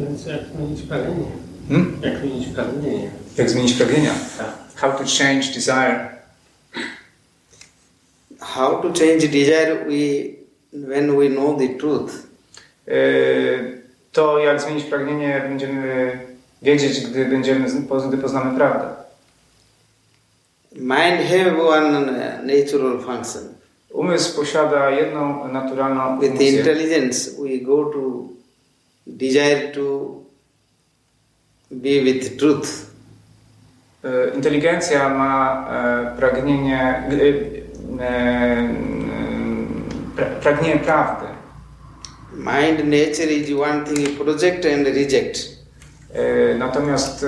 Więc jak zmienić pragnienie? Hmm? Jak zmienić pragnienie? Jak zmienić pragnienia? Tak. How to change desire. How to change desire we, when we know the truth. Yy, To jak zmienić pragnienie będziemy wiedzieć, gdy będziemy, gdy poznamy prawdę. Mind have one natural function. Umysł posiada jedną naturalną With funkcję. intelligence, we go to desire to be with truth. E, Inteligencja ma e, pragnienie, e, pra- pragnienie prawdy. Mind nature is one thing project and reject. Natomiast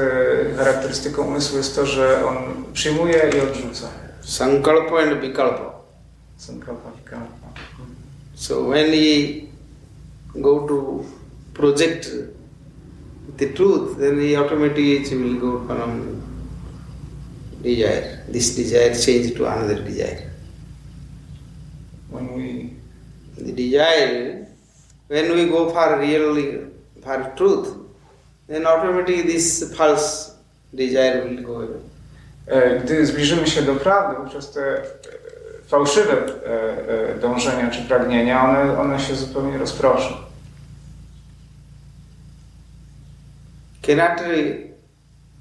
charakterystyką umysłu jest to, że on przyjmuje i odrzuca. Sankalpa and vikalpa. Sankalpa, vikalpa. So when we go to project the truth, then we automatically it will go from desire. This desire change to another desire. When we, The desire, when we go for really for truth, then automatically this false desire will go away. gdy zbliżymy się do prawdy, wówczas te fałszywe dążenia czy pragnienia, one, one się zupełnie rozproszą. Cannot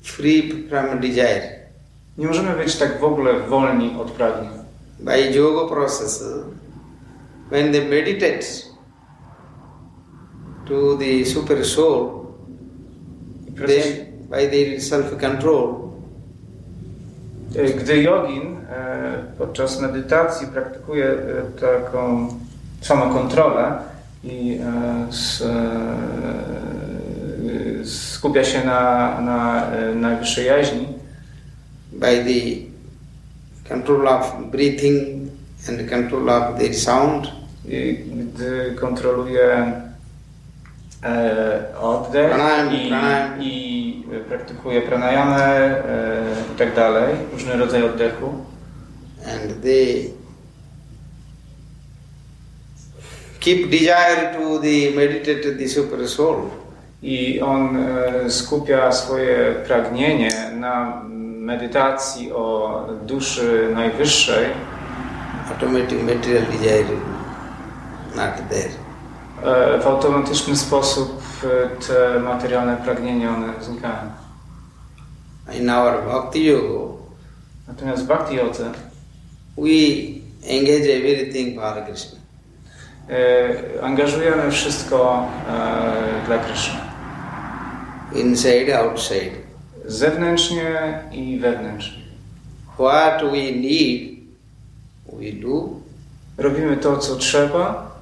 free from desire. Nie możemy być tak w ogóle wolni od pragnień. By yoga process, when they meditate to the super soul, then by their self-control, E, Gdy jogin e, podczas medytacji praktykuje e, taką samokontrolę i e, skupia się na, na e, najwyższej jaźni, by the control of breathing and control of their sound, i gdy kontroluje e, oddech Pranayam, i, pranayam. i praktykuje pranayamę e, i tak dalej, różne rodzaje oddechu, and they keep desire to the meditate the super soul. I on e, skupia swoje pragnienie na medytacji o duszy najwyższej. Automatic material desire not there. W automatyczny sposób e, te materialne pragnienia one znikają. In our bhakti yoga, Natomiast w bhakti jodze we engage everything for Krishna. e, angażujemy wszystko dla Kryszny. Inside, outside. Zewnętrznie i wewnętrznie. What we need, we do. Robimy to, co trzeba,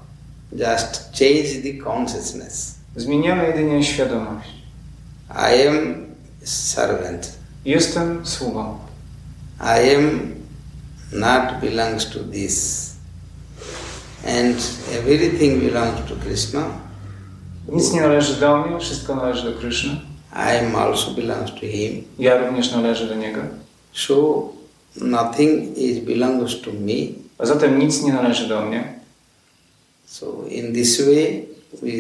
Just change the consciousness. zmieniamy jedynie świadomość. I am servant. Jestem sługą. I am not belongs to this. And everything belongs to Krishna. Nic nie należy do mnie, wszystko należy do Kryszny. I am also belongs to him. Ja również należę do Niego. So nothing is belongs to me. A zatem nic nie należy do mnie. So in this way we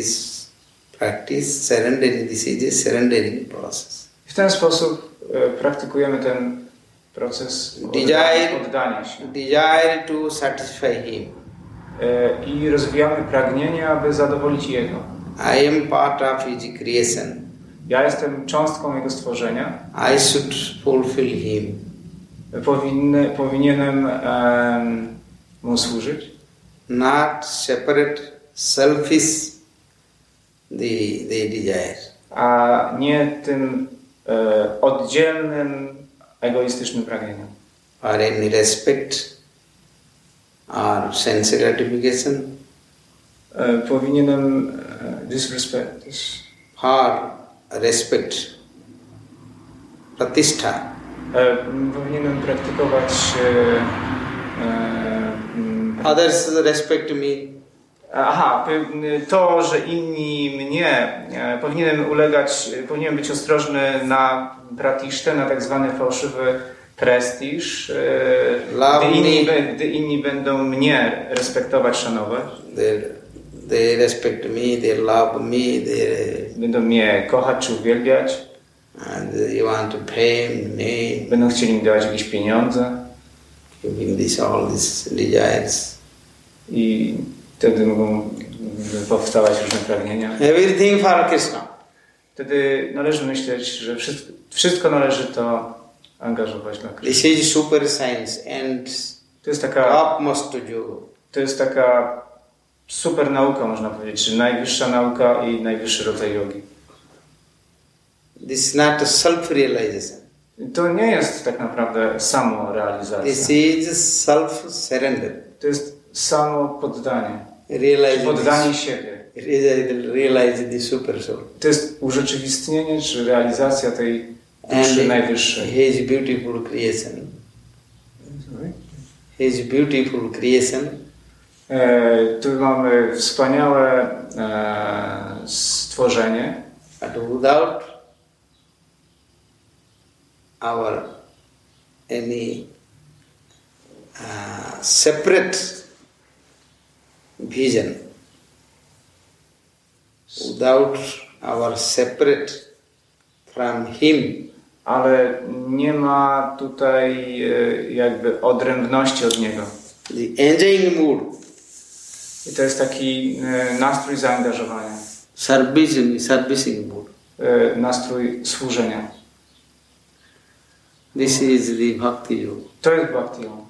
practice surrendering. This is a surrendering process. W ten sposób e, praktykujemy ten proces Desire, oddania, oddania się. desire to satisfy him. E, I rozwijamy pragnienie, aby zadowolić Jego. I am part of his creation. Ja jestem cząstką Jego stworzenia. I should fulfill him. Powinny, powinienem em, Mu służyć. not separate, selfish the, the desire. a nie tym e, oddzielnym, egoistycznym pragnieniem. or any respect or sense gratification E, powinienem e, disrespect, dis- or respect, pratishtha, e, powinienem praktykować e, e, m, others respect me, Aha, to, że inni mnie, powinienem ulegać, powinienem być ostrożny na pratisztę, na tak zwany fałszywy prestiż, gdy inni, gdy inni będą mnie respektować, szanować. They respect me, they love me, they Będą mnie kochać czy uwielbiać, and you want to fame, name, będą chcieli mi dawać jakieś pieniądze giving this all these desires. i wtedy mogą powstawać różne pragnienia. Everything for Krishna. Wtedy należy myśleć, że wszystko, wszystko należy to angażować dla Krishna. This is super science and To jest taka, topmost yoga. to jest taka super nauka, można powiedzieć, czy najwyższa nauka i najwyższy rodzaj jogi. This is not self-realization. To nie jest tak naprawdę samo realizacja. This is self-surrender. To jest samo poddanie. Realize Poddanie this, siebie. realize, the super soul. To jest urzeczywistnienie czy realizacja tej And duszy najwyższej. his beautiful creation. His beautiful creation tu mamy wspaniałe e, stworzenie, but without our any uh, separate vision, without our separate from Him, ale nie ma tutaj e, jakby odrębności od niego. the enjoying mood, I to jest taki e, nastrój zaangażowania, servicing, servicing mood. e, nastrój służenia. This is the bhakti yoga. To jest bhakti yoga.